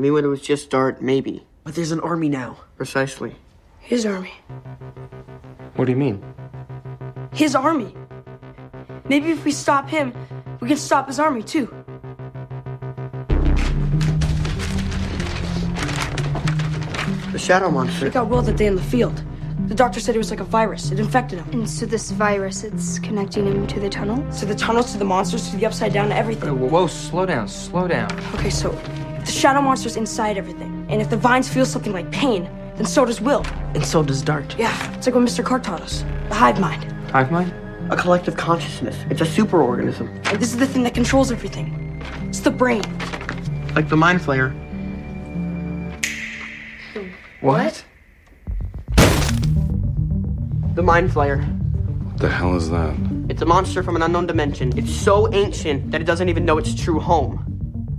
I mean, when it was just Dart, maybe. But there's an army now. Precisely. His army. What do you mean? His army. Maybe if we stop him, we can stop his army too. The shadow monster. It got Will that day in the field. The doctor said it was like a virus. It infected him. And so this virus, it's connecting him to the tunnel? To the tunnels, to the monsters, to the upside down, to everything. Whoa, whoa, slow down, slow down. Okay, so if the shadow monster's inside everything, and if the vines feel something like pain, then so does Will. And so does Dart. Yeah, it's like what Mr. Carr taught us. The hive mind. Hive mind? A collective consciousness. It's a superorganism. And this is the thing that controls everything. It's the brain. Like the mind flayer. What? The mind flayer. What the hell is that? It's a monster from an unknown dimension. It's so ancient that it doesn't even know its true home.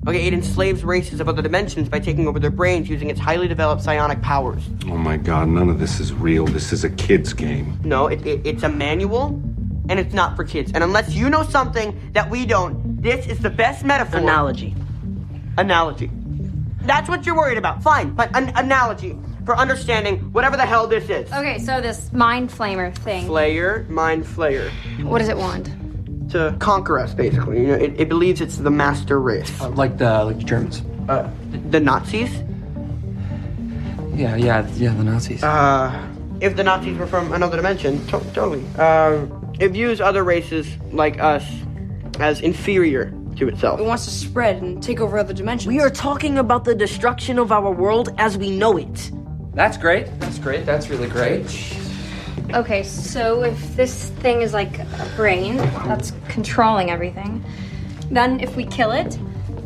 Okay, it enslaves races of other dimensions by taking over their brains using its highly developed psionic powers. Oh my god, none of this is real. This is a kid's game. No, it, it, it's a manual, and it's not for kids. And unless you know something that we don't, this is the best metaphor. Analogy. Analogy. That's what you're worried about. Fine, but an analogy for understanding whatever the hell this is. Okay, so this mind flamer thing. Flayer, mind flayer. What does it want? To conquer us, basically. You know, it, it believes it's the master race. Uh, like the like the Germans. Uh, the Nazis? Yeah, yeah, yeah, the Nazis. Uh, if the Nazis were from another dimension, to- totally. Uh, it views other races like us as inferior to itself. It wants to spread and take over other dimensions. We are talking about the destruction of our world as we know it. That's great. That's great. That's really great. Okay, so if this thing is like a brain that's controlling everything, then if we kill it,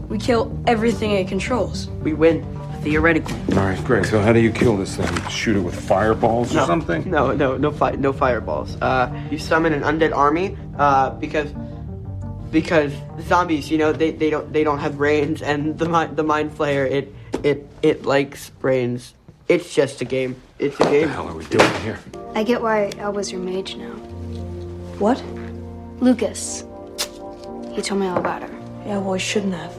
We kill everything it controls. We win. Theoretically. All right, Greg, so how do you kill this thing? Shoot it with fireballs or something? No, no, no, fi- no fireballs. Uh, you summon an undead army uh, because because zombies, you know, they, they don't they don't have brains, and the mi- the mind flayer it it it likes brains. It's just a game. It's a What the game. hell are we doing here? I get why Elba's your mage now. What? Lucas. He told me all about her. Yeah, well, I shouldn't have.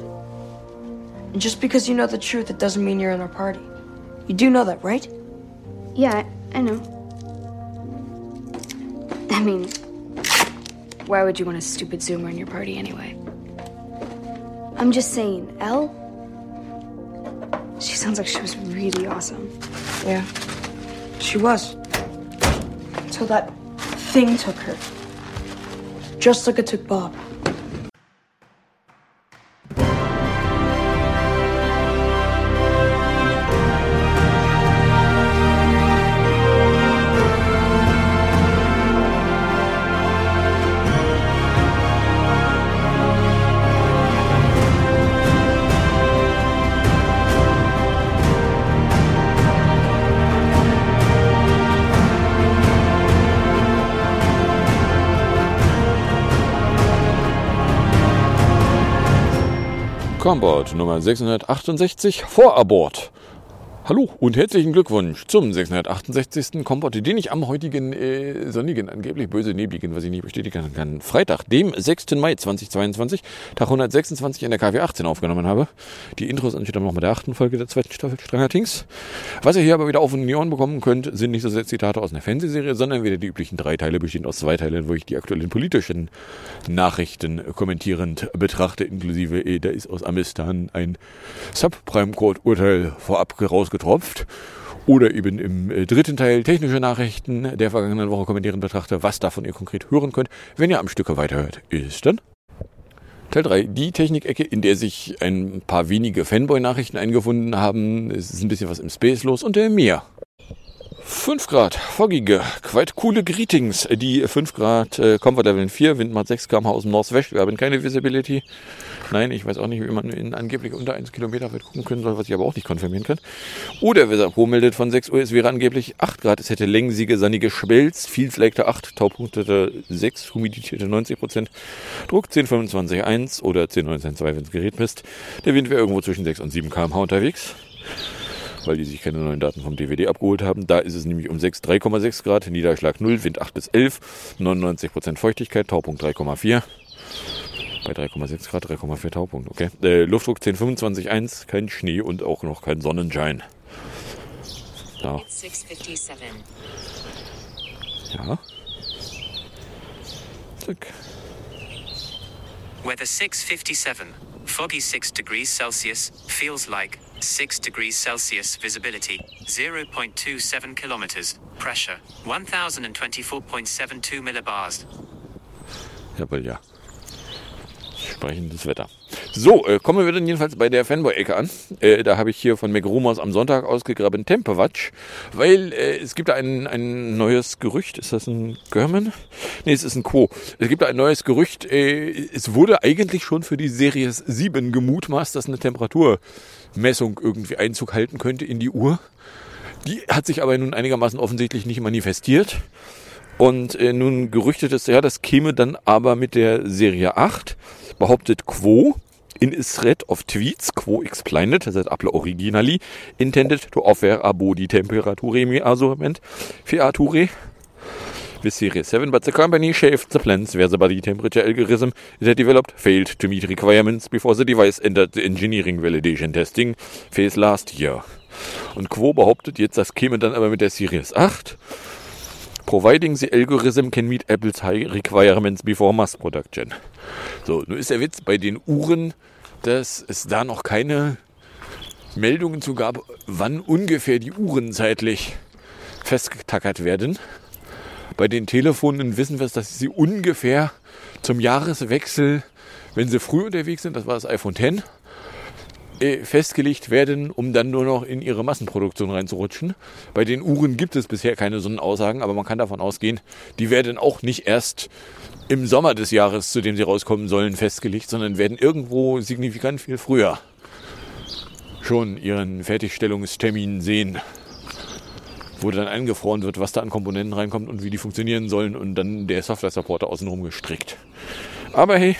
And just because you know the truth, it doesn't mean you're in our party. You do know that, right? Yeah, I, I know. I mean, why would you want a stupid Zoomer in your party anyway? I'm just saying, Elle? She sounds like she was really awesome. Yeah. She was. Until that thing took her. Just like it took Bob. Comboard Nummer 668 vor Abort. Hallo und herzlichen Glückwunsch zum 668. Kompott, den ich am heutigen äh, sonnigen, angeblich böse nebligen, was ich nicht bestätigen kann, Freitag, dem 6. Mai 2022, Tag 126 in der KW 18 aufgenommen habe. Die Intros entsteht dann noch mit der achten Folge der zweiten Staffel Stranger Things. Was ihr hier aber wieder auf die Ohren bekommen könnt, sind nicht so sehr Zitate aus einer Fernsehserie, sondern wieder die üblichen drei Teile, bestehend aus zwei Teilen, wo ich die aktuellen politischen Nachrichten kommentierend betrachte, inklusive, äh, da ist aus Amistan ein Subprime-Court-Urteil vorab rausgetropft. Oder eben im äh, dritten Teil technische Nachrichten der vergangenen Woche kommentieren betrachte, was davon ihr konkret hören könnt, wenn ihr am Stücke weiterhört, ist dann Teil 3, die Technikecke, in der sich ein paar wenige Fanboy-Nachrichten eingefunden haben. Es ist ein bisschen was im Space los und der Meer. 5 Grad, foggige, quite coole Greetings. Die 5 Grad äh, Comfort Level 4, Windmacht 6 km aus dem Northwest. Wir haben keine Visibility. Nein, ich weiß auch nicht, wie man in angeblich unter 1 Kilometer weit gucken können soll, was ich aber auch nicht konfirmieren kann. Oder Weserpro meldet von 6 Uhr, es wäre angeblich 8 Grad. Es hätte längsige, sannige Schwelz, viel fleckte 8, Taupunktete 6, humidierte 90 Prozent, Druck 1025,1 oder 1019,2, wenn das Gerät misst. Der Wind wäre irgendwo zwischen 6 und 7 km/h unterwegs weil die sich keine neuen Daten vom DVD abgeholt haben. Da ist es nämlich um 6, 3,6 Grad, Niederschlag 0, Wind 8 bis 11, 99% Feuchtigkeit, Taupunkt 3,4. Bei 3,6 Grad, 3,4 Taupunkt, okay. Äh, Luftdruck 1025,1, kein Schnee und auch noch kein Sonnenschein. 657. Ja. Zack. Weather 657. Foggy 6 degrees Celsius. Feels like 6 degrees Celsius. Visibility 0.27 kilometers. Pressure 1024.72 millibars. Jawohl, ja. Sprechendes Wetter. So, äh, kommen wir dann jedenfalls bei der Fanboy-Ecke an. Äh, da habe ich hier von McRumors am Sonntag ausgegraben Tempewatch, weil äh, es gibt ein, ein neues Gerücht. Ist das ein German? Nee, es ist ein Quo. Es gibt ein neues Gerücht. Äh, es wurde eigentlich schon für die Serie 7 gemutmaßt, dass eine Temperaturmessung irgendwie Einzug halten könnte in die Uhr. Die hat sich aber nun einigermaßen offensichtlich nicht manifestiert. Und äh, nun gerüchtet es, ja, das käme dann aber mit der Serie 8, behauptet Quo in a thread of tweets, Quo explained, that Apple originally intended to offer a body temperature measurement feature with Series 7, but the company shaved the plans where the body temperature algorithm it had developed failed to meet requirements before the device entered the engineering validation testing phase last year. Und Quo behauptet jetzt, das käme dann aber mit der Series 8 providing the algorithm can meet Apple's high requirements before mass production. So, nun ist der Witz bei den Uhren, dass es da noch keine Meldungen zu gab, wann ungefähr die Uhren zeitlich festgetackert werden. Bei den Telefonen wissen wir es, dass sie ungefähr zum Jahreswechsel, wenn sie früh unterwegs sind, das war das iPhone X, festgelegt werden, um dann nur noch in ihre Massenproduktion reinzurutschen. Bei den Uhren gibt es bisher keine so Aussagen, aber man kann davon ausgehen, die werden auch nicht erst im Sommer des Jahres, zu dem sie rauskommen sollen, festgelegt, sondern werden irgendwo signifikant viel früher schon ihren Fertigstellungstermin sehen, wo dann eingefroren wird, was da an Komponenten reinkommt und wie die funktionieren sollen und dann der Software-Supporter außenrum gestrickt. Aber hey,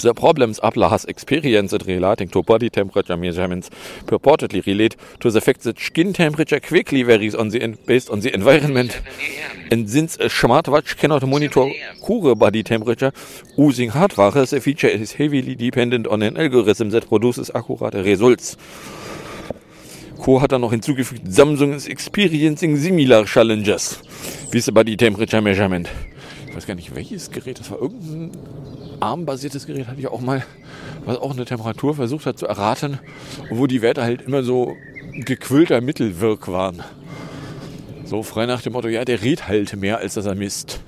The problems Apple has experienced relating to body temperature measurements purportedly relate to the fact that skin temperature quickly varies on the based on the environment. And since a smartwatch cannot monitor core body temperature using hardware, the feature is heavily dependent on an algorithm that produces accurate results. Co hat dann noch hinzugefügt, Samsung is experiencing similar challenges with the body temperature measurement. Ich weiß gar nicht, welches Gerät das war. Irgendein armbasiertes Gerät hatte ich auch mal, was auch eine Temperatur versucht hat zu erraten, wo die Werte halt immer so gequillter Mittelwirk waren. So frei nach dem Motto, ja, der redet halt mehr, als dass er misst.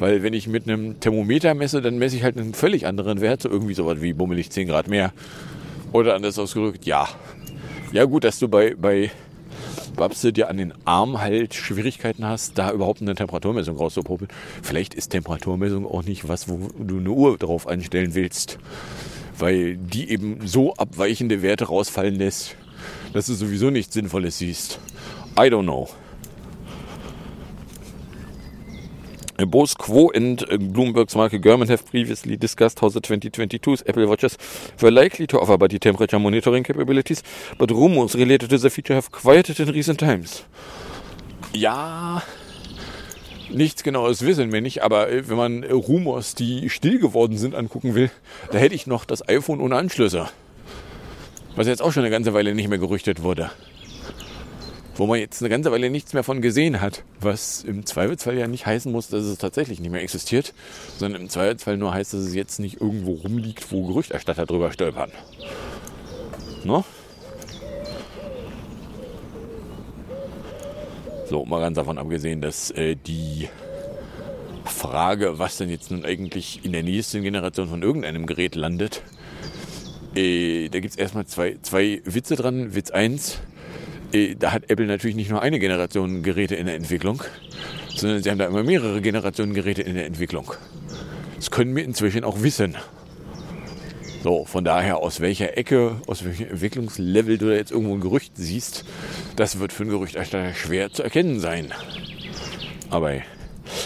Weil wenn ich mit einem Thermometer messe, dann messe ich halt einen völlig anderen Wert, so irgendwie sowas wie bummelig 10 Grad mehr. Oder anders ausgedrückt, ja. Ja gut, dass du bei, bei Babse dir an den Arm halt Schwierigkeiten hast, da überhaupt eine Temperaturmessung rauszupopeln. Vielleicht ist Temperaturmessung auch nicht was, wo du eine Uhr drauf einstellen willst. Weil die eben so abweichende Werte rausfallen lässt, dass du sowieso nichts Sinnvolles siehst. I don't know. Bose Quo and uh, Bloomberg's Marke Gurman have previously discussed how the 2022's Apple Watches were likely to offer body temperature monitoring capabilities, but rumors related to the feature have quieted in recent times. Ja, nichts Genaues wissen wir nicht, aber äh, wenn man äh, Rumors, die still geworden sind, angucken will, da hätte ich noch das iPhone ohne Anschlüsse. Was jetzt auch schon eine ganze Weile nicht mehr gerüchtet wurde wo man jetzt eine ganze Weile nichts mehr von gesehen hat. Was im Zweifelsfall ja nicht heißen muss, dass es tatsächlich nicht mehr existiert, sondern im Zweifelsfall nur heißt, dass es jetzt nicht irgendwo rumliegt, wo Gerüchterstatter drüber stolpern. Ne? So, mal ganz davon abgesehen, dass äh, die Frage, was denn jetzt nun eigentlich in der nächsten Generation von irgendeinem Gerät landet, äh, da gibt es erstmal zwei, zwei Witze dran. Witz 1, äh, da hat Apple natürlich nicht nur eine Generation Geräte in der Entwicklung, sondern sie haben da immer mehrere Generationen Geräte in der Entwicklung. Das können wir inzwischen auch wissen. So, von daher, aus welcher Ecke, aus welchem Entwicklungslevel du da jetzt irgendwo ein Gerücht siehst, das wird für einen Gerüchterstatter schwer zu erkennen sein. Aber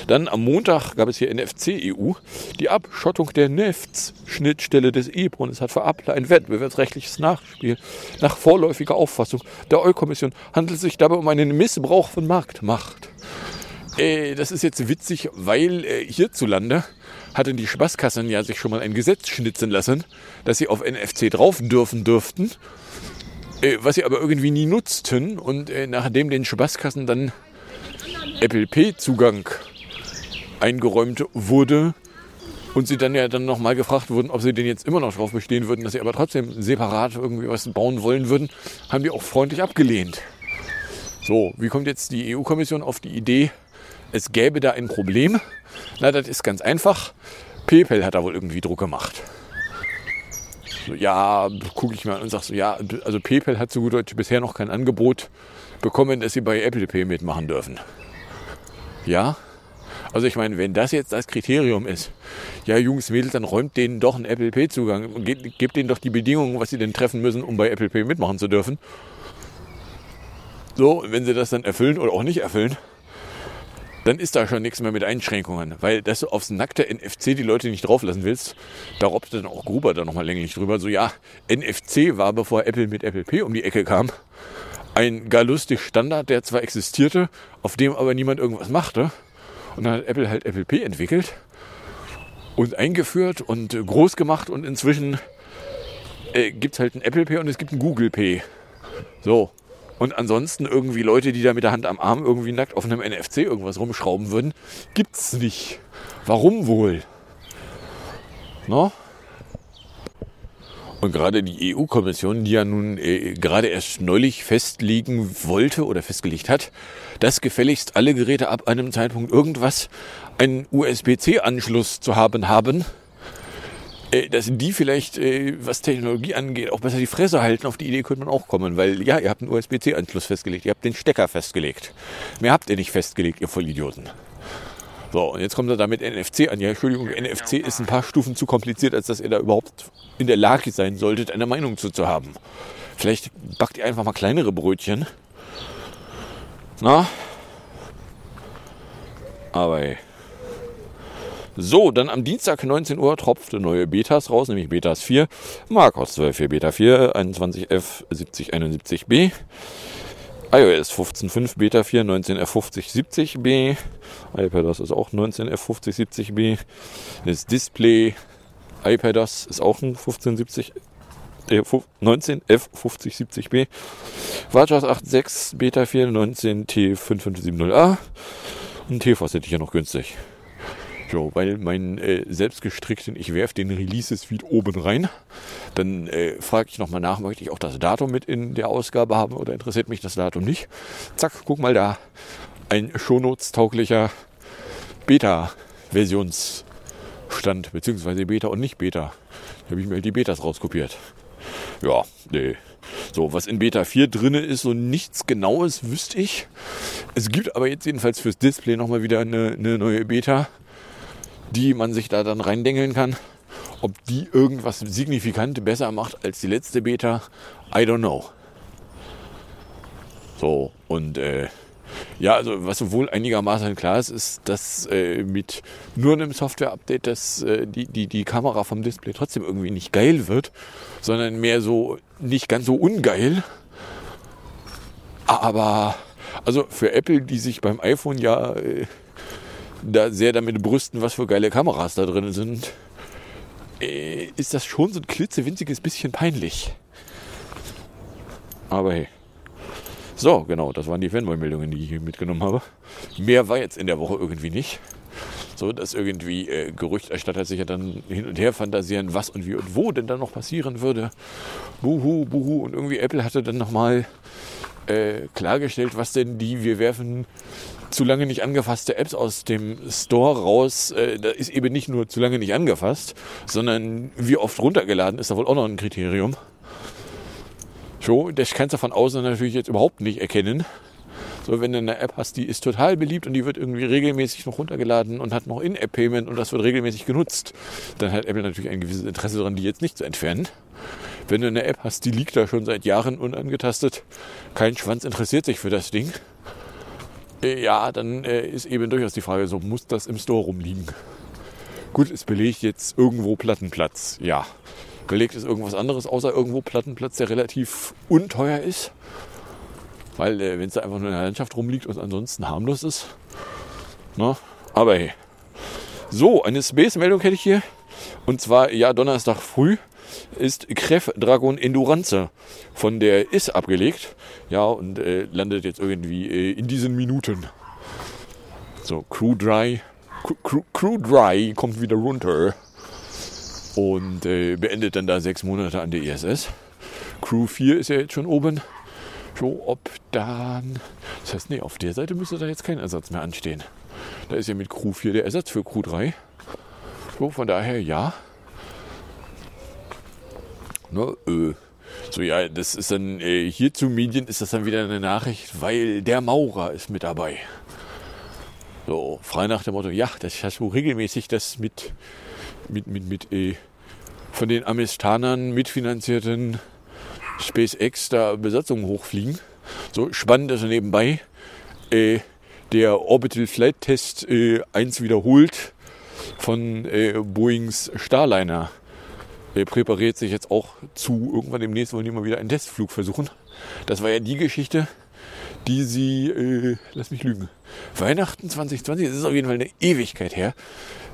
dann am Montag gab es hier NFC EU die Abschottung der NEFTS-Schnittstelle des EPRON. Es hat für Apple ein wettbewerbsrechtliches Nachspiel. Nach vorläufiger Auffassung der EU-Kommission handelt es sich dabei um einen Missbrauch von Marktmacht. Äh, das ist jetzt witzig, weil äh, hierzulande hatten die Spaßkassen ja sich schon mal ein Gesetz schnitzen lassen, dass sie auf NFC drauf dürfen dürften, äh, was sie aber irgendwie nie nutzten. Und äh, nachdem den Spaßkassen dann Apple Pay Zugang eingeräumt wurde und sie dann ja dann nochmal gefragt wurden, ob sie denn jetzt immer noch drauf bestehen würden, dass sie aber trotzdem separat irgendwie was bauen wollen würden, haben die auch freundlich abgelehnt. So, wie kommt jetzt die EU-Kommission auf die Idee, es gäbe da ein Problem? Na, das ist ganz einfach. PayPal hat da wohl irgendwie Druck gemacht. So, ja, gucke ich mal an und sage so, ja, also PayPal hat so gut Deutsch bisher noch kein Angebot bekommen, dass sie bei Apple Pay mitmachen dürfen. Ja, also ich meine, wenn das jetzt das Kriterium ist, ja Jungs, Mädels, dann räumt denen doch einen Apple Pay Zugang und gebt, gebt denen doch die Bedingungen, was sie denn treffen müssen, um bei Apple Pay mitmachen zu dürfen. So, wenn sie das dann erfüllen oder auch nicht erfüllen, dann ist da schon nichts mehr mit Einschränkungen. Weil dass du aufs nackte NFC die Leute nicht drauflassen willst, da robbt dann auch Gruber da nochmal länglich drüber. So ja, NFC war, bevor Apple mit Apple Pay um die Ecke kam, ein gar lustig Standard, der zwar existierte, auf dem aber niemand irgendwas machte. Und dann hat Apple halt Apple Pay entwickelt und eingeführt und groß gemacht und inzwischen äh, gibt es halt ein Apple Pay und es gibt ein Google Pay. So. Und ansonsten irgendwie Leute, die da mit der Hand am Arm irgendwie nackt auf einem NFC irgendwas rumschrauben würden, gibt's nicht. Warum wohl? No? Und gerade die EU-Kommission, die ja nun äh, gerade erst neulich festlegen wollte oder festgelegt hat, dass gefälligst alle Geräte ab einem Zeitpunkt irgendwas einen USB-C-Anschluss zu haben haben, äh, dass die vielleicht, äh, was Technologie angeht, auch besser die Fresse halten. Auf die Idee könnte man auch kommen, weil ja, ihr habt einen USB-C-Anschluss festgelegt, ihr habt den Stecker festgelegt. Mehr habt ihr nicht festgelegt, ihr Vollidioten. So, und jetzt kommt er da mit NFC an. Ja, Entschuldigung, NFC ist ein paar Stufen zu kompliziert, als dass ihr da überhaupt in der Lage sein solltet, eine Meinung zu, zu haben. Vielleicht backt ihr einfach mal kleinere Brötchen. Na? Aber ey. So, dann am Dienstag 19 Uhr tropfte neue Betas raus, nämlich Betas 4, Marcos 12.4 Beta 4, 21F 7071b, iOS 15.5 Beta 4, 19F50 70b, iPadOS ist auch 19F50 70b, das Display iPadOS ist auch ein 1570 19F50 70b, WatchOS 8.6 Beta 4, 19T5570a und TFOS hätte ich ja noch günstig. So, weil mein äh, selbstgestrickten, ich werfe den Releases-Feed oben rein. Dann äh, frage ich nochmal nach, möchte ich auch das Datum mit in der Ausgabe haben oder interessiert mich das Datum nicht? Zack, guck mal da. Ein Shownotes-tauglicher Beta-Versionsstand, beziehungsweise Beta und nicht Beta. Da habe ich mir halt die Betas rauskopiert. Ja, nee. So, was in Beta 4 drin ist, so nichts Genaues wüsste ich. Es gibt aber jetzt jedenfalls fürs Display nochmal wieder eine, eine neue Beta die man sich da dann reindengeln kann. Ob die irgendwas signifikant besser macht als die letzte Beta, I don't know. So, und äh, ja, also was wohl einigermaßen klar ist, ist, dass äh, mit nur einem Software-Update dass, äh, die, die, die Kamera vom Display trotzdem irgendwie nicht geil wird, sondern mehr so nicht ganz so ungeil. Aber also für Apple, die sich beim iPhone ja äh, da sehr damit brüsten, was für geile Kameras da drin sind, äh, ist das schon so ein klitzewinziges bisschen peinlich. Aber hey. So, genau, das waren die Fanboy-Meldungen, die ich hier mitgenommen habe. Mehr war jetzt in der Woche irgendwie nicht. So, dass irgendwie äh, Gerüchterstatter sich ja dann hin und her fantasieren, was und wie und wo denn dann noch passieren würde. Buhu, buhu. Und irgendwie Apple hatte dann nochmal äh, klargestellt, was denn die, wir werfen zu lange nicht angefasste Apps aus dem Store raus, äh, da ist eben nicht nur zu lange nicht angefasst, sondern wie oft runtergeladen ist da wohl auch noch ein Kriterium. So, das kannst du von außen natürlich jetzt überhaupt nicht erkennen. So, wenn du eine App hast, die ist total beliebt und die wird irgendwie regelmäßig noch runtergeladen und hat noch In-App-Payment und das wird regelmäßig genutzt, dann hat Apple natürlich ein gewisses Interesse daran, die jetzt nicht zu entfernen. Wenn du eine App hast, die liegt da schon seit Jahren unangetastet, kein Schwanz interessiert sich für das Ding, ja, dann äh, ist eben durchaus die Frage, so muss das im Store rumliegen. Gut, es belegt jetzt irgendwo Plattenplatz. Ja. Belegt es irgendwas anderes, außer irgendwo Plattenplatz, der relativ unteuer ist. Weil äh, wenn es da einfach nur in der Landschaft rumliegt und ansonsten harmlos ist, Na, aber hey. So, eine Space-Meldung hätte ich hier. Und zwar, ja, Donnerstag früh ist Kref Dragon Endurance von der IS abgelegt. Ja, und äh, landet jetzt irgendwie äh, in diesen Minuten. So, Crew Dry. Crew, Crew Dry kommt wieder runter. Und äh, beendet dann da sechs Monate an der ISS. Crew 4 ist ja jetzt schon oben. So, ob dann. Das heißt, nee, auf der Seite müsste da jetzt kein Ersatz mehr anstehen. Da ist ja mit Crew 4 der Ersatz für Crew 3. So, von daher ja. Ne, äh, so, ja, das ist dann äh, hier zu Medien ist das dann wieder eine Nachricht, weil der Maurer ist mit dabei. So, frei nach dem Motto, ja, das hast du regelmäßig das mit, mit, mit, mit, äh, von den Amerikanern mitfinanzierten SpaceX da Besatzungen hochfliegen. So spannend ist nebenbei äh, der Orbital Flight Test äh, 1 wiederholt von äh, Boeings Starliner. Der präpariert sich jetzt auch zu. Irgendwann demnächst wollen die mal wieder einen Testflug versuchen. Das war ja die Geschichte, die sie, äh, lass mich lügen, Weihnachten 2020, das ist auf jeden Fall eine Ewigkeit her,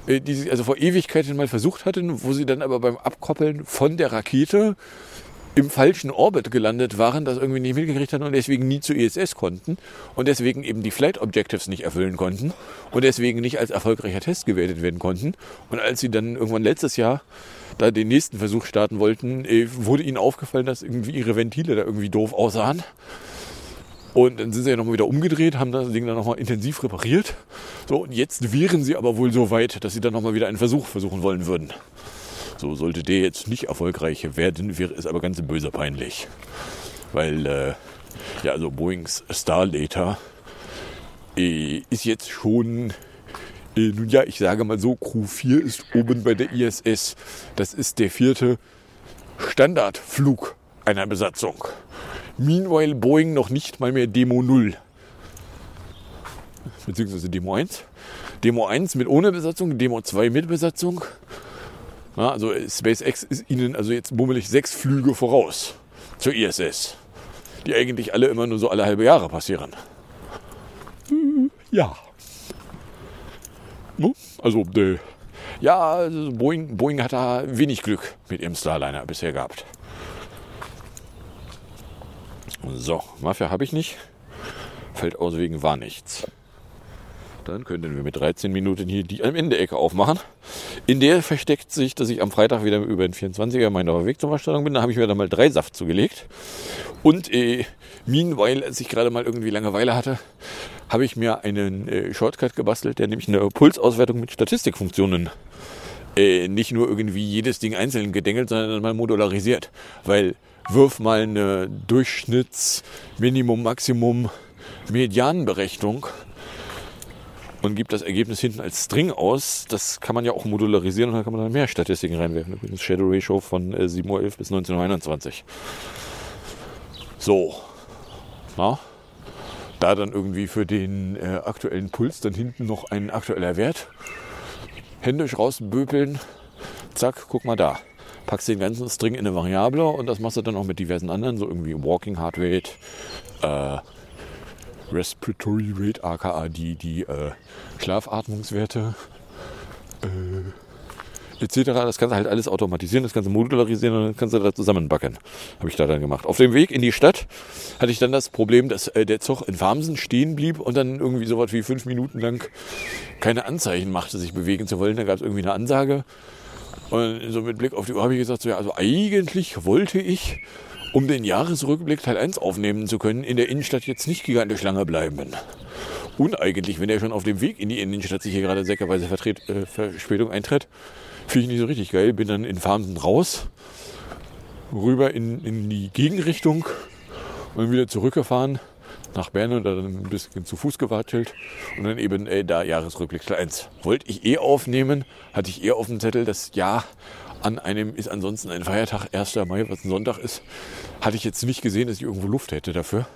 äh, die sie also vor Ewigkeiten mal versucht hatten, wo sie dann aber beim Abkoppeln von der Rakete im falschen Orbit gelandet waren, das irgendwie nicht mitgekriegt hatten und deswegen nie zur ISS konnten und deswegen eben die Flight Objectives nicht erfüllen konnten und deswegen nicht als erfolgreicher Test gewertet werden konnten. Und als sie dann irgendwann letztes Jahr da den nächsten Versuch starten wollten, äh, wurde ihnen aufgefallen, dass irgendwie ihre Ventile da irgendwie doof aussahen. Und dann sind sie ja nochmal wieder umgedreht, haben das Ding dann nochmal intensiv repariert. So, und jetzt wären sie aber wohl so weit, dass sie dann nochmal wieder einen Versuch versuchen wollen würden. So sollte der jetzt nicht erfolgreich werden, wäre es aber ganz böse peinlich. Weil, äh, ja, also Boeings Starlater äh, ist jetzt schon, äh, nun ja, ich sage mal so, Crew 4 ist oben bei der ISS. Das ist der vierte Standardflug einer Besatzung. Meanwhile Boeing noch nicht mal mehr Demo 0. Beziehungsweise Demo 1. Demo 1 mit ohne Besatzung, Demo 2 mit Besatzung. Ja, also SpaceX ist ihnen also jetzt bummelig sechs Flüge voraus zur ISS. Die eigentlich alle immer nur so alle halbe Jahre passieren. Hm, Ja. No? Also, äh, ja, also Boeing, Boeing hat da wenig Glück mit ihrem Starliner bisher gehabt. So, Mafia habe ich nicht. Fällt aus wegen war nichts. Dann könnten wir mit 13 Minuten hier die am Ende-Ecke aufmachen. In der versteckt sich, dass ich am Freitag wieder über den 24er meiner Weg zur Verstellung bin. Da habe ich mir dann mal drei Saft zugelegt. Und äh, meanwhile, als ich gerade mal irgendwie Langeweile hatte, habe ich mir einen äh, Shortcut gebastelt, der nämlich eine Pulsauswertung mit Statistikfunktionen äh, nicht nur irgendwie jedes Ding einzeln gedengelt, sondern mal modularisiert. Weil wirf mal eine Durchschnitts-, Minimum-, Maximum-, Medianberechnung und gibt das Ergebnis hinten als String aus. Das kann man ja auch modularisieren und dann kann man dann mehr Statistiken reinwerfen. Übrigens Shadow Ratio von äh, 7.11 Uhr bis 19.21 Uhr. So. Na? Da dann irgendwie für den äh, aktuellen Puls dann hinten noch ein aktueller Wert. Händisch rausböpeln. Zack, guck mal da. Packst den ganzen String in eine Variable und das machst du dann auch mit diversen anderen, so irgendwie Walking Heart Rate, äh, Respiratory Rate, aka die, die äh, Schlafatmungswerte, äh, etc. Das kannst du halt alles automatisieren, das kannst du modularisieren und das kannst du da zusammenbacken. Habe ich da dann gemacht. Auf dem Weg in die Stadt hatte ich dann das Problem, dass äh, der Zug in Farmsen stehen blieb und dann irgendwie so was wie fünf Minuten lang keine Anzeichen machte, sich bewegen zu wollen. Da gab es irgendwie eine Ansage. Und so mit Blick auf die Uhr habe ich gesagt, so, ja, also eigentlich wollte ich um den Jahresrückblick Teil 1 aufnehmen zu können, in der Innenstadt jetzt nicht gigantisch lange bleiben. Uneigentlich, wenn er schon auf dem Weg in die Innenstadt sich hier gerade säckerweise Vertret, äh, Verspätung eintritt, finde ich nicht so richtig geil. Bin dann in Farmsen raus, rüber in, in die Gegenrichtung und wieder zurückgefahren nach Bern und dann ein bisschen zu Fuß gewatschelt und dann eben äh, da Jahresrückblick Teil 1. Wollte ich eh aufnehmen, hatte ich eh auf dem Zettel, das Jahr an einem ist ansonsten ein Feiertag, 1. Mai, was ein Sonntag ist. Hatte ich jetzt nicht gesehen, dass ich irgendwo Luft hätte dafür.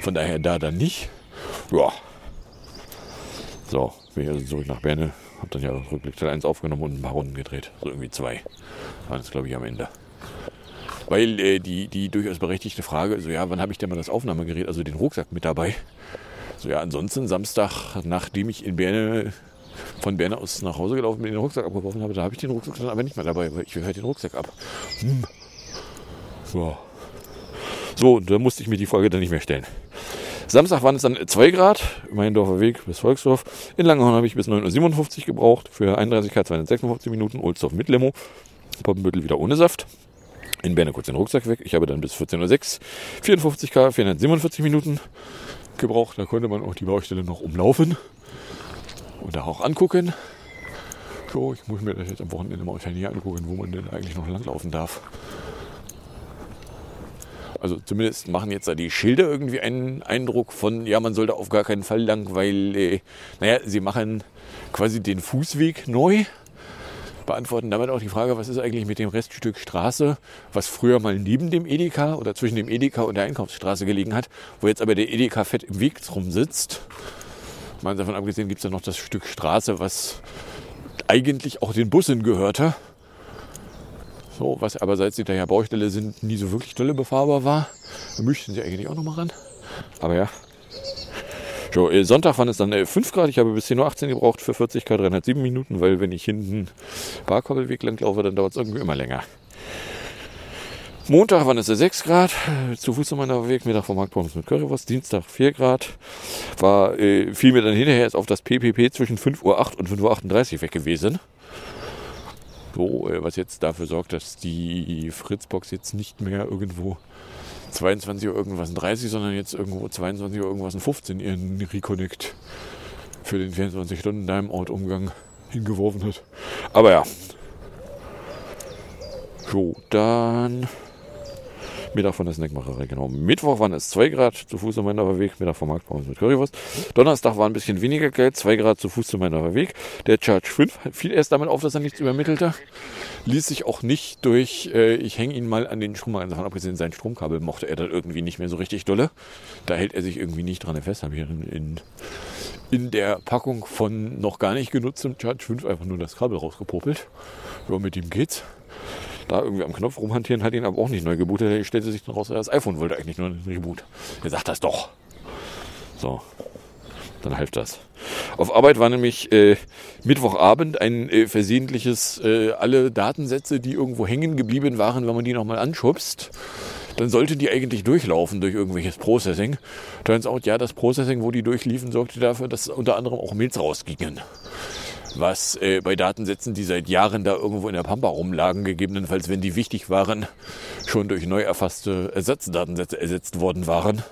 Von daher da dann nicht. Ja. So, bin ich also zurück nach Berne. Hab dann ja Rückblick Teil 1 aufgenommen und ein paar Runden gedreht. So irgendwie zwei. Waren es, glaube ich, am Ende. Weil äh, die, die durchaus berechtigte Frage, so ja, wann habe ich denn mal das Aufnahmegerät, also den Rucksack mit dabei? So, ja, ansonsten Samstag, nachdem ich in Berne von Berne aus nach Hause gelaufen bin, den Rucksack abgeworfen habe, da habe ich den Rucksack dann aber nicht mehr dabei, weil ich will den Rucksack ab. Hm. So. So, da musste ich mir die Folge dann nicht mehr stellen. Samstag waren es dann 2 Grad, Meindorfer Weg bis Volksdorf. In Langenhorn habe ich bis 9.57 Uhr gebraucht für 31 K 256 Minuten. Ohlsdorf mit Limo. Poppenbüttel wieder ohne Saft. In Berne kurz den Rucksack weg. Ich habe dann bis 14.06 Uhr 54 K 447 Minuten gebraucht. Da konnte man auch die Baustelle noch umlaufen und da auch angucken. So, ich muss mir das jetzt am Wochenende mal hier angucken, wo man denn eigentlich noch langlaufen darf. Also zumindest machen jetzt da die Schilder irgendwie einen Eindruck von, ja, man sollte auf gar keinen Fall lang, weil, äh, naja, sie machen quasi den Fußweg neu, beantworten damit auch die Frage, was ist eigentlich mit dem Reststück Straße, was früher mal neben dem Edeka oder zwischen dem Edeka und der Einkaufsstraße gelegen hat, wo jetzt aber der Edeka fett im Weg drum sitzt. Mal davon abgesehen gibt es ja noch das Stück Straße, was eigentlich auch den Bussen gehörte. So, was aber seit sie da ja Baustelle sind, nie so wirklich dolle befahrbar war. Da möchten sie eigentlich auch noch mal ran. Aber ja. So, äh, Sonntag waren es dann äh, 5 Grad. Ich habe bis 10.18 Uhr gebraucht für 40 Grad 307 Minuten, weil wenn ich hinten Barkobbelweg lang laufe, dann dauert es irgendwie immer länger. Montag waren es 6 Grad, zu Fuß meiner Weg, Mittag vom Marktpommes mit Currywurst. Dienstag 4 Grad, war, äh, fiel mir dann hinterher jetzt auf das PPP zwischen 5.08 Uhr und 5.38 Uhr weg gewesen. So, äh, was jetzt dafür sorgt, dass die Fritzbox jetzt nicht mehr irgendwo 22 Uhr irgendwas 30, sondern jetzt irgendwo 22 Uhr irgendwas 15 ihren Reconnect für den 24 Stunden Timeout-Umgang hingeworfen hat. Aber ja. So, dann Mittag von der Snackmacherei, genau. Mittwoch waren es 2 Grad zu Fuß zu meiner Weg, Mittag vom Marktpause mit Currywurst. Donnerstag war ein bisschen weniger Geld, 2 Grad zu Fuß zu meiner Weg. Der Charge 5 fiel erst damit auf, dass er nichts übermittelte. Ließ sich auch nicht durch, äh, ich hänge ihn mal an den Strom, also davon abgesehen, sein Stromkabel mochte er dann irgendwie nicht mehr so richtig dolle. Da hält er sich irgendwie nicht dran fest. Habe ich in, in, in der Packung von noch gar nicht genutztem Charge 5 einfach nur das Kabel rausgepopelt. Ja, mit ihm geht's da irgendwie am Knopf rumhantieren, hat ihn aber auch nicht neu gebootet. Er stellte sich dann raus, das iPhone wollte eigentlich nur einen Reboot. Er sagt das doch. So, dann half das. Auf Arbeit war nämlich äh, Mittwochabend ein äh, versehentliches, äh, alle Datensätze, die irgendwo hängen geblieben waren, wenn man die nochmal anschubst, dann sollte die eigentlich durchlaufen durch irgendwelches Processing. Turns out, ja, das Processing, wo die durchliefen, sorgte dafür, dass unter anderem auch Mails rausgingen was äh, bei Datensätzen, die seit Jahren da irgendwo in der Pampa rumlagen, gegebenenfalls, wenn die wichtig waren, schon durch neu erfasste Ersatzdatensätze ersetzt worden waren,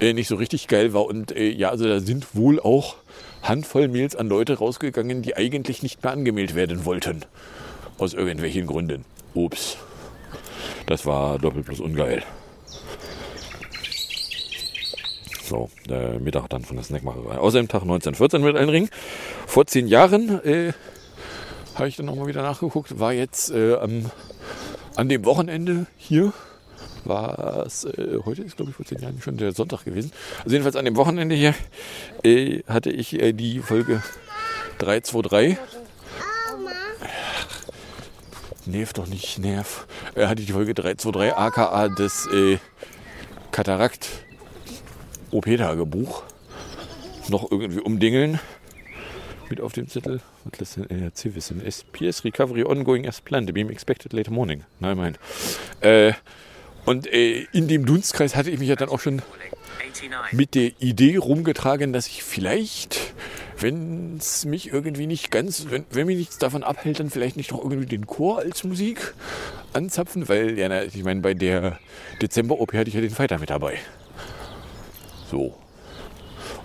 äh, nicht so richtig geil war. Und äh, ja, also da sind wohl auch Handvoll Mails an Leute rausgegangen, die eigentlich nicht mehr angemeldet werden wollten. Aus irgendwelchen Gründen. Ups. Das war doppelt plus ungeil. So, der Mittag dann von der Snackmacherei. Außerdem Tag 1914 mit Ring. Vor zehn Jahren äh, habe ich dann nochmal wieder nachgeguckt. War jetzt äh, am, an dem Wochenende hier. War es, äh, heute ist glaube ich vor zehn Jahren schon der Sonntag gewesen. Also jedenfalls an dem Wochenende hier äh, hatte ich äh, die Folge 323. Nerv doch nicht, Nerv. Äh, hatte ich die Folge 323 aka des äh, Katarakt OP-Tagebuch noch irgendwie umdingeln. Mit auf dem Zettel. Was lässt denn NRC wissen? SPS Recovery Ongoing as planned. Being expected later morning. Nein, mein. Äh, und äh, in dem Dunstkreis hatte ich mich ja dann auch schon mit der Idee rumgetragen, dass ich vielleicht, wenn es mich irgendwie nicht ganz, wenn, wenn mich nichts davon abhält, dann vielleicht nicht noch irgendwie den Chor als Musik anzapfen, weil, ja, na, ich meine, bei der Dezember-OP hatte ich ja den Fighter mit dabei. So.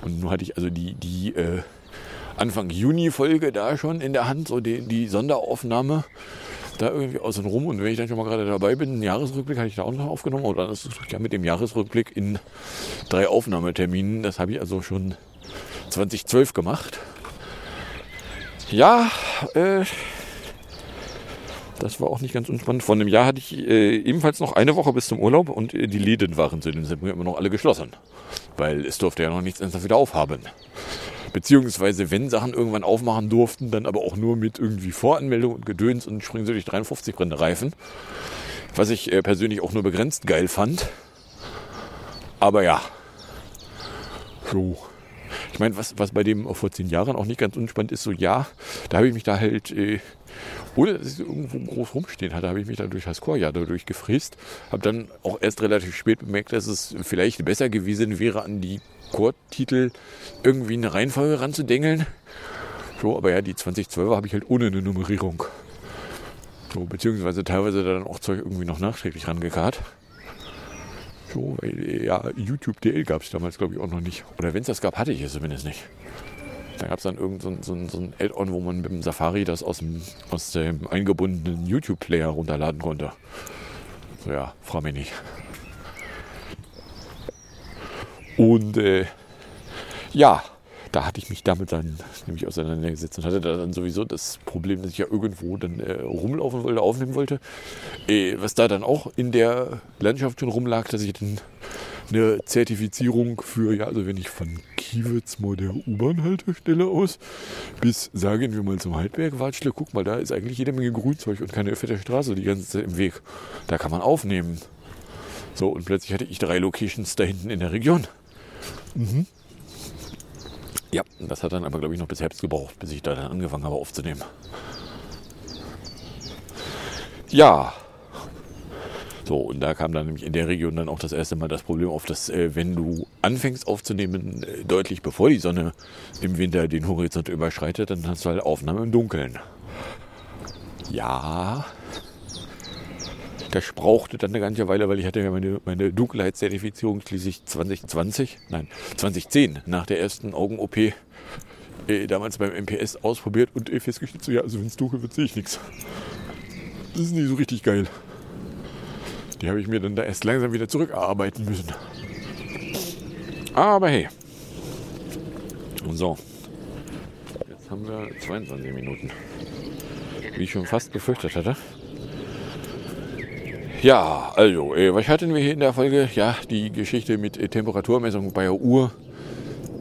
Und nun hatte ich also die, die äh, Anfang Juni-Folge da schon in der Hand, so die, die Sonderaufnahme da irgendwie außen rum. Und wenn ich dann schon mal gerade dabei bin, einen Jahresrückblick hatte ich da auch noch aufgenommen. Oder das ist ja mit dem Jahresrückblick in drei Aufnahmeterminen. Das habe ich also schon 2012 gemacht. Ja, äh, das war auch nicht ganz unspannend. Vor einem Jahr hatte ich äh, ebenfalls noch eine Woche bis zum Urlaub und äh, die Läden waren zu dem Zeitpunkt immer noch alle geschlossen. Weil es durfte ja noch nichts ernsthaft wieder aufhaben. Beziehungsweise, wenn Sachen irgendwann aufmachen durften, dann aber auch nur mit irgendwie Voranmeldung und Gedöns und springen sie durch 53 Brände Reifen. Was ich äh, persönlich auch nur begrenzt geil fand. Aber ja. So. Ich meine, was, was bei dem vor zehn Jahren auch nicht ganz unspannend ist, so ja, da habe ich mich da halt, äh, ohne dass so irgendwo groß rumstehen hatte, habe ich mich da durch das Chorjahr dadurch gefräst. Habe dann auch erst relativ spät bemerkt, dass es vielleicht besser gewesen wäre, an die Chortitel irgendwie eine Reihenfolge ranzudengeln. So, aber ja, die 2012er habe ich halt ohne eine Nummerierung. So, beziehungsweise teilweise dann auch Zeug irgendwie noch nachträglich rangekarrt. So, weil ja, YouTube DL gab es damals, glaube ich, auch noch nicht. Oder wenn es das gab, hatte ich es zumindest nicht. Da gab es dann irgend so, ein- so, so ein Add-on, wo man mit dem Safari das aus dem, aus dem eingebundenen YouTube-Player runterladen konnte. So ja, frag mich nicht. Und äh, ja, da hatte ich mich damit dann nämlich auseinandergesetzt und hatte da dann sowieso das Problem, dass ich ja irgendwo dann äh, rumlaufen wollte, aufnehmen wollte. Äh, was da dann auch in der Landschaft schon rumlag, dass ich dann eine Zertifizierung für, ja, also wenn ich von Kiewitz mal der U-Bahn-Haltestelle aus bis, sagen wir mal, zum Heidberg watschle, guck mal, da ist eigentlich jede Menge Grünzeug und keine fette Straße die ganze Zeit im Weg. Da kann man aufnehmen. So, und plötzlich hatte ich drei Locations da hinten in der Region. Mhm. Ja, das hat dann aber, glaube ich, noch bis Herbst gebraucht, bis ich da dann angefangen habe aufzunehmen. Ja. So, und da kam dann nämlich in der Region dann auch das erste Mal das Problem auf, dass äh, wenn du anfängst aufzunehmen, äh, deutlich bevor die Sonne im Winter den Horizont überschreitet, dann hast du halt Aufnahme im Dunkeln. Ja. Das brauchte dann eine ganze Weile, weil ich hatte ja meine, meine Dunkelheitszertifizierung schließlich 2020, nein, 2010 nach der ersten Augen-OP äh, damals beim MPS ausprobiert und äh, festgestellt, so ja, also wenn es dunkel wird, sehe ich nichts. Das ist nicht so richtig geil. Die habe ich mir dann da erst langsam wieder zurückarbeiten müssen. Aber hey. Und so. Jetzt haben wir 22 Minuten. Wie ich schon fast befürchtet hatte. Ja, also, äh, was hatten wir hier in der Folge? Ja, die Geschichte mit Temperaturmessung bei der Uhr.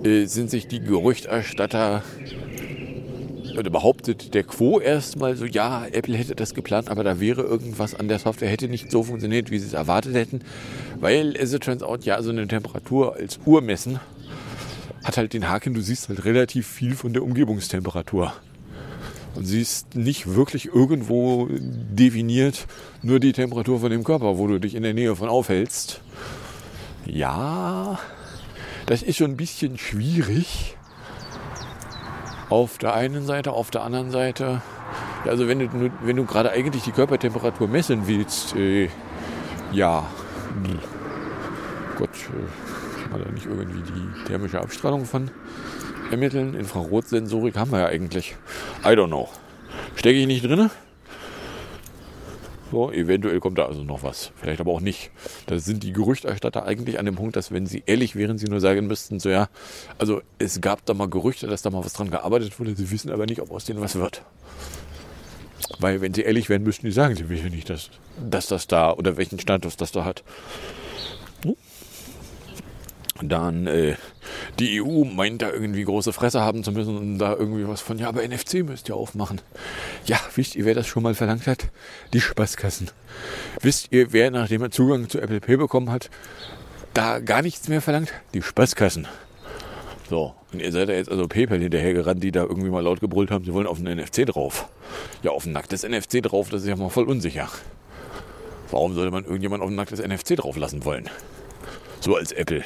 Äh, sind sich die Gerüchterstatter oder behauptet der Quo erstmal so, ja, Apple hätte das geplant, aber da wäre irgendwas an der Software, hätte nicht so funktioniert, wie sie es erwartet hätten. Weil, it turns out, ja, so eine Temperatur als Uhr messen hat halt den Haken, du siehst halt relativ viel von der Umgebungstemperatur. Und siehst nicht wirklich irgendwo definiert nur die Temperatur von dem Körper, wo du dich in der Nähe von aufhältst. Ja, das ist schon ein bisschen schwierig. Auf der einen Seite, auf der anderen Seite. Also wenn du, wenn du gerade eigentlich die Körpertemperatur messen willst, äh, ja, hm. Gott, äh, kann man da nicht irgendwie die thermische Abstrahlung von ermitteln? Infrarotsensorik haben wir ja eigentlich. I don't know. Stecke ich nicht drin? So, eventuell kommt da also noch was. Vielleicht aber auch nicht. Da sind die Gerüchterstatter eigentlich an dem Punkt, dass wenn sie ehrlich wären, sie nur sagen müssten, so ja, also es gab da mal Gerüchte, dass da mal was dran gearbeitet wurde, sie wissen aber nicht, ob aus denen was wird. Weil wenn sie ehrlich wären, müssten die sagen, sie wissen nicht, dass, dass das da oder welchen Status das da hat. Dann äh, die EU meint da irgendwie große Fresse haben zu müssen und da irgendwie was von, ja, aber NFC müsst ihr aufmachen. Ja, wisst ihr, wer das schon mal verlangt hat? Die Spaßkassen. Wisst ihr, wer, nachdem er Zugang zu Apple Pay bekommen hat, da gar nichts mehr verlangt? Die Spaßkassen. So, und ihr seid ja jetzt also PayPal hinterhergerannt, die da irgendwie mal laut gebrüllt haben, sie wollen auf ein NFC drauf. Ja, auf ein nacktes NFC drauf, das ist ja mal voll unsicher. Warum sollte man irgendjemand auf ein nacktes NFC drauf lassen wollen? So als Apple.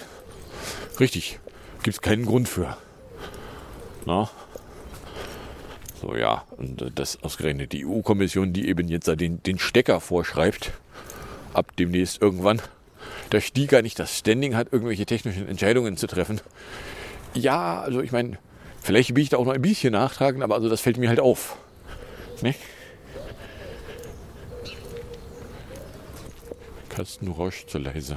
Richtig. Gibt es keinen Grund für. Na? So, ja. Und äh, das ausgerechnet die EU-Kommission, die eben jetzt den, den Stecker vorschreibt, ab demnächst irgendwann, dass die gar nicht das Standing hat, irgendwelche technischen Entscheidungen zu treffen. Ja, also ich meine, vielleicht bin ich da auch noch ein bisschen nachtragen, aber also das fällt mir halt auf. Ne? Kasten rauscht zu leise.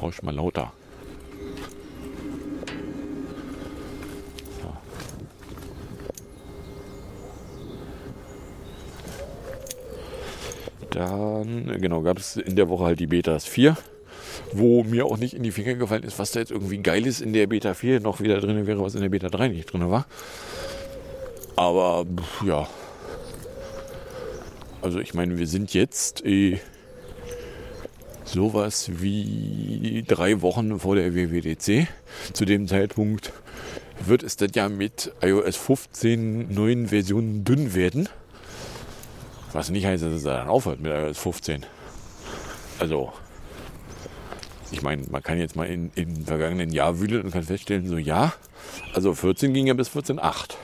Rausch mal lauter. Dann, genau, gab es in der Woche halt die Betas 4, wo mir auch nicht in die Finger gefallen ist, was da jetzt irgendwie geil ist in der Beta 4 noch wieder drin wäre, was in der Beta 3 nicht drin war. Aber ja. Also ich meine, wir sind jetzt eh sowas wie drei Wochen vor der WWDC. Zu dem Zeitpunkt wird es dann ja mit iOS 15 neuen Versionen dünn werden. Was nicht heißt, dass es dann aufhört mit iOS 15. Also, ich meine, man kann jetzt mal in, im vergangenen Jahr wühlen und kann feststellen, so ja, also 14 ging ja bis 14.8.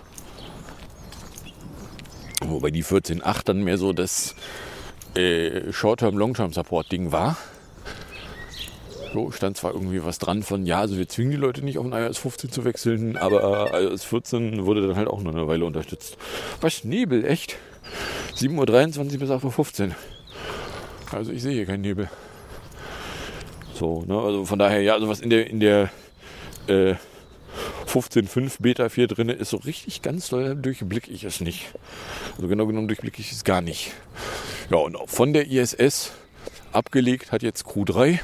Wobei die 14.8 dann mehr so das äh, Short-Term, Long-Term-Support-Ding war. So stand zwar irgendwie was dran von, ja, also wir zwingen die Leute nicht auf ein iOS 15 zu wechseln, aber iOS 14 wurde dann halt auch noch eine Weile unterstützt. Was Nebel, echt? 7.23 Uhr bis 8.15 Uhr. Also ich sehe hier keinen Nebel. So, ne, also von daher, ja, also was in der, in der äh, 15.5 Beta 4 drin ist, so richtig ganz doll durchblicke ich es nicht. Also genau genommen durchblicke ich es gar nicht. Ja, und auch von der ISS abgelegt hat jetzt Q3.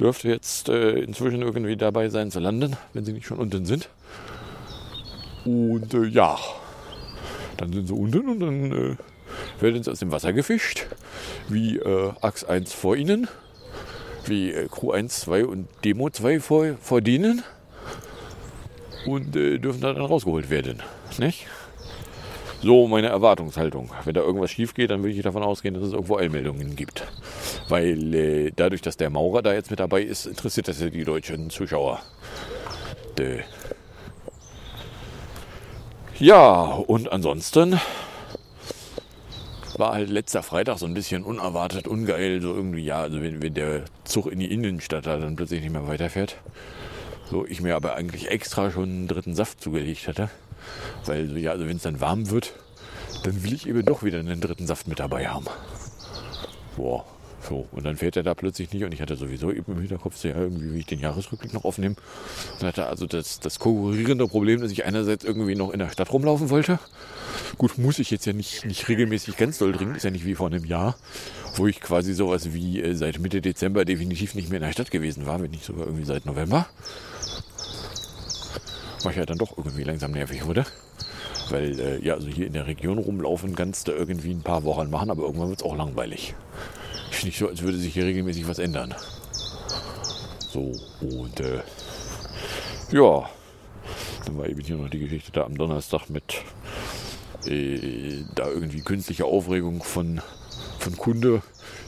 Dürfte jetzt äh, inzwischen irgendwie dabei sein zu landen, wenn sie nicht schon unten sind. Und äh, ja, dann sind sie unten und dann äh, werden sie aus dem Wasser gefischt. Wie äh, Ax 1 vor ihnen, wie äh, Q1, 2 und Demo 2 vor, vor denen. Und äh, dürfen dann rausgeholt werden. Nicht? So meine Erwartungshaltung. Wenn da irgendwas schief geht, dann würde ich davon ausgehen, dass es irgendwo Eilmeldungen gibt. Weil äh, dadurch, dass der Maurer da jetzt mit dabei ist, interessiert das ja die deutschen Zuschauer. Dö. Ja, und ansonsten war halt letzter Freitag so ein bisschen unerwartet, ungeil, so irgendwie, ja, also wenn, wenn der Zug in die Innenstadt da dann plötzlich nicht mehr weiterfährt. So, ich mir aber eigentlich extra schon einen dritten Saft zugelegt hatte. Weil, so, ja, also wenn es dann warm wird, dann will ich eben doch wieder einen dritten Saft mit dabei haben. Boah, so. Und dann fährt er da plötzlich nicht und ich hatte sowieso eben im Hinterkopf, so, ja, irgendwie will ich den Jahresrückblick noch aufnehmen. Und hatte also das, das konkurrierende Problem, dass ich einerseits irgendwie noch in der Stadt rumlaufen wollte. Gut, muss ich jetzt ja nicht, nicht regelmäßig ganz doll dringend, ist ja nicht wie vor einem Jahr, wo ich quasi sowas wie äh, seit Mitte Dezember definitiv nicht mehr in der Stadt gewesen war, wenn nicht sogar irgendwie seit November. Was ja dann doch irgendwie langsam nervig wurde. Weil, äh, ja, also hier in der Region rumlaufen kannst du irgendwie ein paar Wochen machen, aber irgendwann wird es auch langweilig. Nicht so, als würde sich hier regelmäßig was ändern. So, und äh, ja, dann war eben hier noch die Geschichte da am Donnerstag mit äh, da irgendwie künstliche Aufregung von, von Kunde,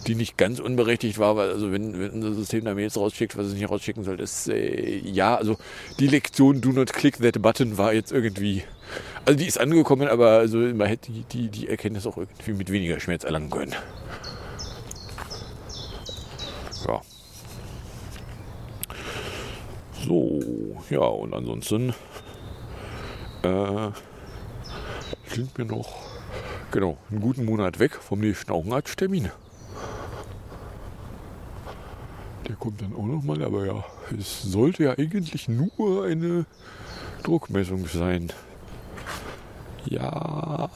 die nicht ganz unberechtigt war, weil also wenn, wenn unser System da Mails rausschickt, was es nicht rausschicken soll, ist äh, ja, also die Lektion Do not click that button war jetzt irgendwie, also die ist angekommen, aber also man hätte die, die, die Erkenntnis auch irgendwie mit weniger Schmerz erlangen können. Ja. So, ja, und ansonsten äh, sind wir noch genau einen guten Monat weg vom nächsten Augenarzttermin. Der kommt dann auch nochmal, aber ja, es sollte ja eigentlich nur eine Druckmessung sein. Ja,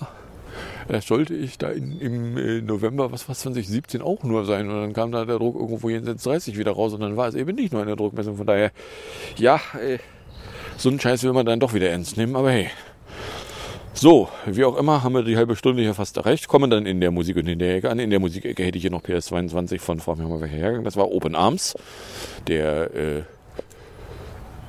sollte ich da in, im äh, November, was war 2017 auch nur sein. Und dann kam da der Druck irgendwo jenseits 30 wieder raus und dann war es eben nicht nur eine Druckmessung. Von daher, ja, äh, so einen Scheiß will man dann doch wieder ernst nehmen, aber hey. So, wie auch immer, haben wir die halbe Stunde hier fast erreicht, kommen dann in der Musik und in der Ecke an. In der Musikecke hätte ich hier noch PS22 von, frag mich mal welcher Jahrgang, das war Open Arms, der äh,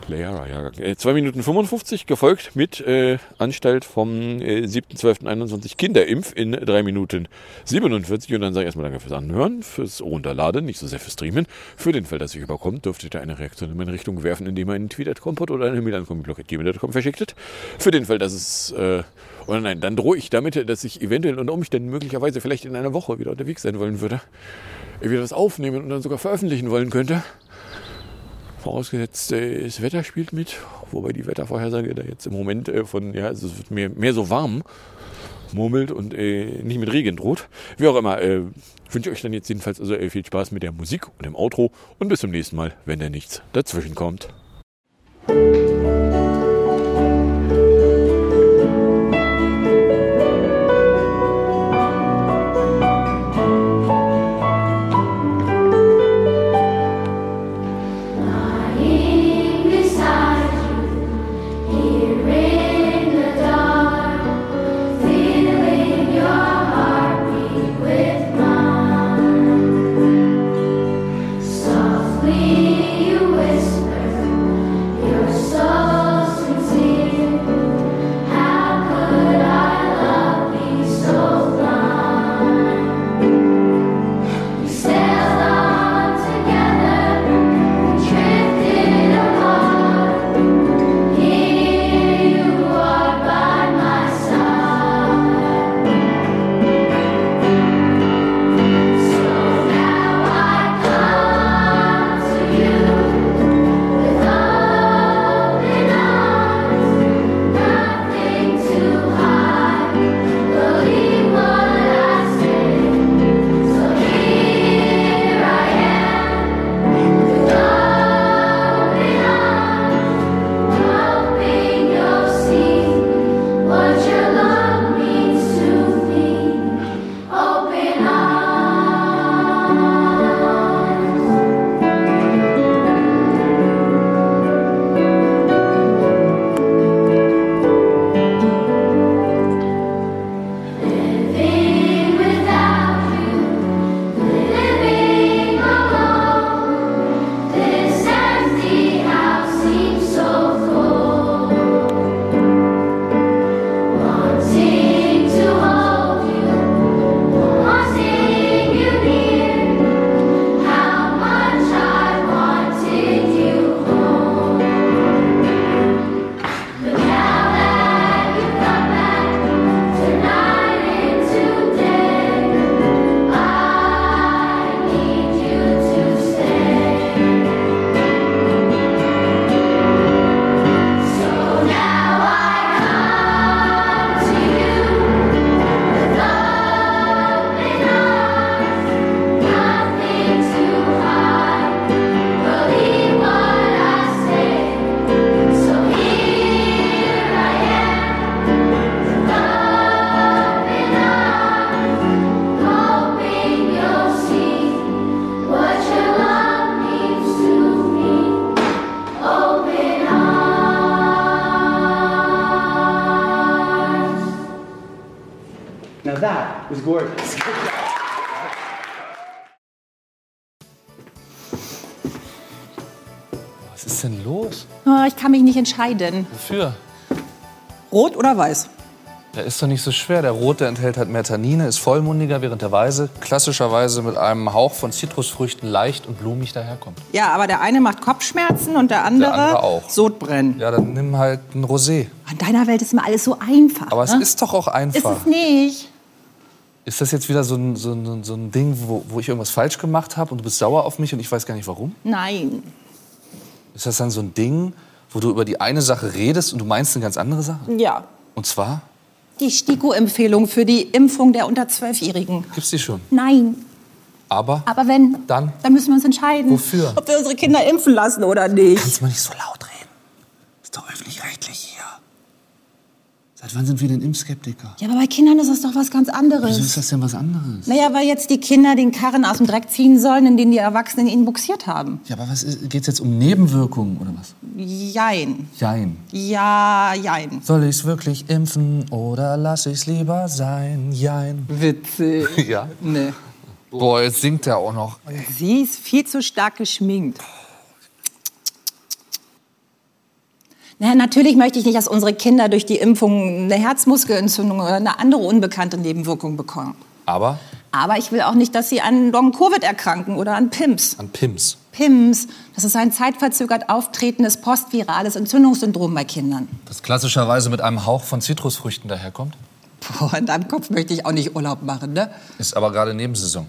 Leara Jahrgang. Äh, 2 Minuten 55, gefolgt mit äh, Anstalt vom äh, 7.12.21 Kinderimpf in 3 Minuten 47. Und dann sage ich erstmal danke fürs Anhören, fürs Runterladen, nicht so sehr fürs Streamen. Für den Fall, dass ihr überkommt, dürftet ihr eine Reaktion in meine Richtung werfen, indem ihr einen Tweet at oder eine Mail an kombiblog.gmail.com verschicktet. Für den Fall, dass es... Äh, oder nein, dann drohe ich damit, dass ich eventuell unter Umständen möglicherweise vielleicht in einer Woche wieder unterwegs sein wollen würde. Wieder das aufnehmen und dann sogar veröffentlichen wollen könnte. Vorausgesetzt, äh, das Wetter spielt mit, wobei die Wettervorhersage da jetzt im Moment äh, von, ja, also es wird mehr, mehr so warm murmelt und äh, nicht mit Regen droht. Wie auch immer, äh, wünsche ich euch dann jetzt jedenfalls also äh, viel Spaß mit der Musik und dem Outro und bis zum nächsten Mal, wenn da nichts dazwischen kommt. Was ist denn los? Oh, ich kann mich nicht entscheiden. Wofür? Rot oder weiß? Der ist doch nicht so schwer. Der rote enthält halt mehr Tannine, ist vollmundiger, während der weiße klassischerweise mit einem Hauch von Zitrusfrüchten leicht und blumig daherkommt. Ja, aber der eine macht Kopfschmerzen und der andere, Der andere auch. Sodbrennen. Ja, dann nimm halt ein Rosé. In deiner Welt ist immer alles so einfach. Aber es ne? ist doch auch Ist einfach. es nicht? Ist das jetzt wieder so ein, so ein, so ein Ding, wo, wo ich irgendwas falsch gemacht habe und du bist sauer auf mich und ich weiß gar nicht warum? Nein. Ist das dann so ein Ding, wo du über die eine Sache redest und du meinst eine ganz andere Sache? Ja. Und zwar? Die STIKO-Empfehlung für die Impfung der unter Zwölfjährigen. Gibt's die schon? Nein. Aber? Aber wenn, Dann? dann müssen wir uns entscheiden. Wofür? Ob wir unsere Kinder impfen lassen oder nicht. Kannst du mal nicht so laut reden? Ist doch öffentlich-rechtlich hier. Seit wann sind wir denn Impfskeptiker? Ja, aber bei Kindern ist das doch was ganz anderes. Wieso ist das denn was anderes? Naja, weil jetzt die Kinder den Karren aus dem Dreck ziehen sollen, in den die Erwachsenen ihn buxiert haben. Ja, aber was ist, geht's jetzt um Nebenwirkungen oder was? Jein. Jein. Ja, jein. Soll ich's wirklich impfen oder lass ich's lieber sein? Jein. Witzig. Ja. Nee. Boah, jetzt singt er auch noch. Sie ist viel zu stark geschminkt. Naja, natürlich möchte ich nicht, dass unsere Kinder durch die Impfung eine Herzmuskelentzündung oder eine andere unbekannte Nebenwirkung bekommen. Aber Aber ich will auch nicht, dass sie an Long-Covid erkranken oder an PIMS. an Pims. PIMS, das ist ein zeitverzögert auftretendes postvirales Entzündungssyndrom bei Kindern. Das klassischerweise mit einem Hauch von Zitrusfrüchten daherkommt. Boah, in deinem Kopf möchte ich auch nicht Urlaub machen, ne? Ist aber gerade Nebensaison.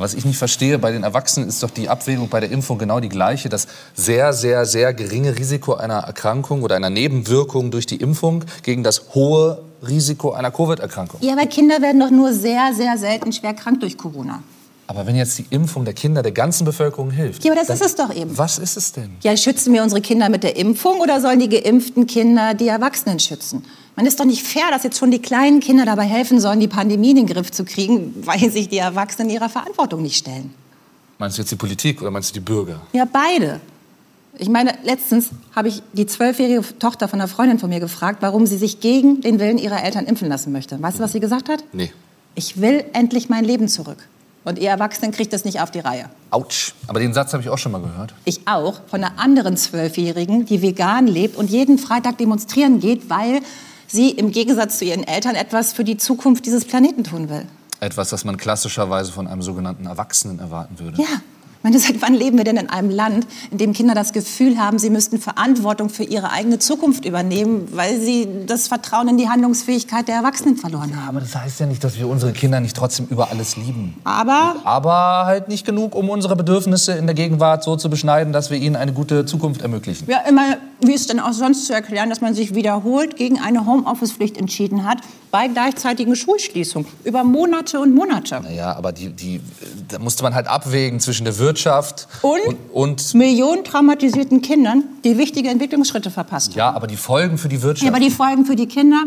Was ich nicht verstehe, bei den Erwachsenen ist doch die Abwägung bei der Impfung genau die gleiche. Das sehr, sehr, sehr geringe Risiko einer Erkrankung oder einer Nebenwirkung durch die Impfung gegen das hohe Risiko einer Covid-Erkrankung. Ja, aber Kinder werden doch nur sehr, sehr selten schwer krank durch Corona. Aber wenn jetzt die Impfung der Kinder der ganzen Bevölkerung hilft. Ja, aber das ist es doch eben. Was ist es denn? Ja, schützen wir unsere Kinder mit der Impfung oder sollen die geimpften Kinder die Erwachsenen schützen? Man ist doch nicht fair, dass jetzt schon die kleinen Kinder dabei helfen sollen, die Pandemie in den Griff zu kriegen, weil sich die Erwachsenen ihrer Verantwortung nicht stellen. Meinst du jetzt die Politik oder meinst du die Bürger? Ja, beide. Ich meine, letztens habe ich die zwölfjährige Tochter von einer Freundin von mir gefragt, warum sie sich gegen den Willen ihrer Eltern impfen lassen möchte. Weißt du, was sie gesagt hat? Nee. Ich will endlich mein Leben zurück. Und ihr Erwachsenen kriegt das nicht auf die Reihe. Autsch. Aber den Satz habe ich auch schon mal gehört. Ich auch von einer anderen Zwölfjährigen, die vegan lebt und jeden Freitag demonstrieren geht, weil sie im Gegensatz zu ihren Eltern etwas für die Zukunft dieses Planeten tun will. Etwas, das man klassischerweise von einem sogenannten Erwachsenen erwarten würde. Ja. Meine, seit wann leben wir denn in einem Land, in dem Kinder das Gefühl haben, sie müssten Verantwortung für ihre eigene Zukunft übernehmen, weil sie das Vertrauen in die Handlungsfähigkeit der Erwachsenen verloren haben? Aber das heißt ja nicht, dass wir unsere Kinder nicht trotzdem über alles lieben. Aber Aber halt nicht genug, um unsere Bedürfnisse in der Gegenwart so zu beschneiden, dass wir ihnen eine gute Zukunft ermöglichen. Ja, immer, wie ist denn auch sonst zu erklären, dass man sich wiederholt gegen eine Homeoffice-Pflicht entschieden hat, bei gleichzeitigen Schulschließung, über Monate und Monate. Naja, aber die, die, da musste man halt abwägen zwischen der Wirtschaft Und? und, und Millionen traumatisierten Kindern, die wichtige Entwicklungsschritte verpasst haben. ja, aber die Folgen für die Wirtschaft. Ja, aber die Folgen für die Kinder,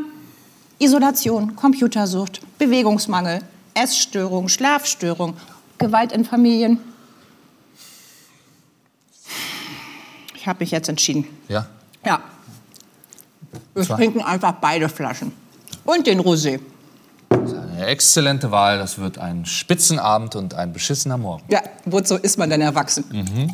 Isolation, Computersucht, Bewegungsmangel, Essstörung, Schlafstörung, Gewalt in Familien. Ich habe mich jetzt entschieden. ja. Ja. Wir Zwar- trinken einfach beide Flaschen. Und den Rosé. Eine exzellente Wahl. Das wird ein Spitzenabend und ein beschissener Morgen. Ja, wozu ist man denn erwachsen? Mhm.